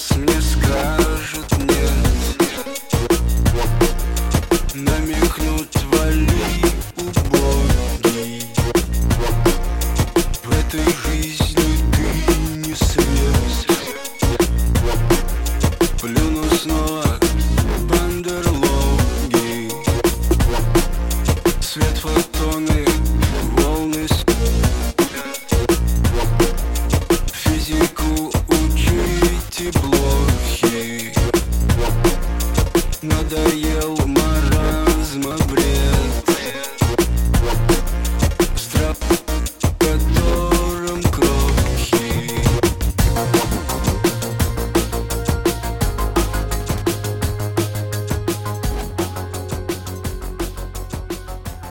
раз мне скажут нет Намекнут вали убогий В этой жизни ты не свет Плюс another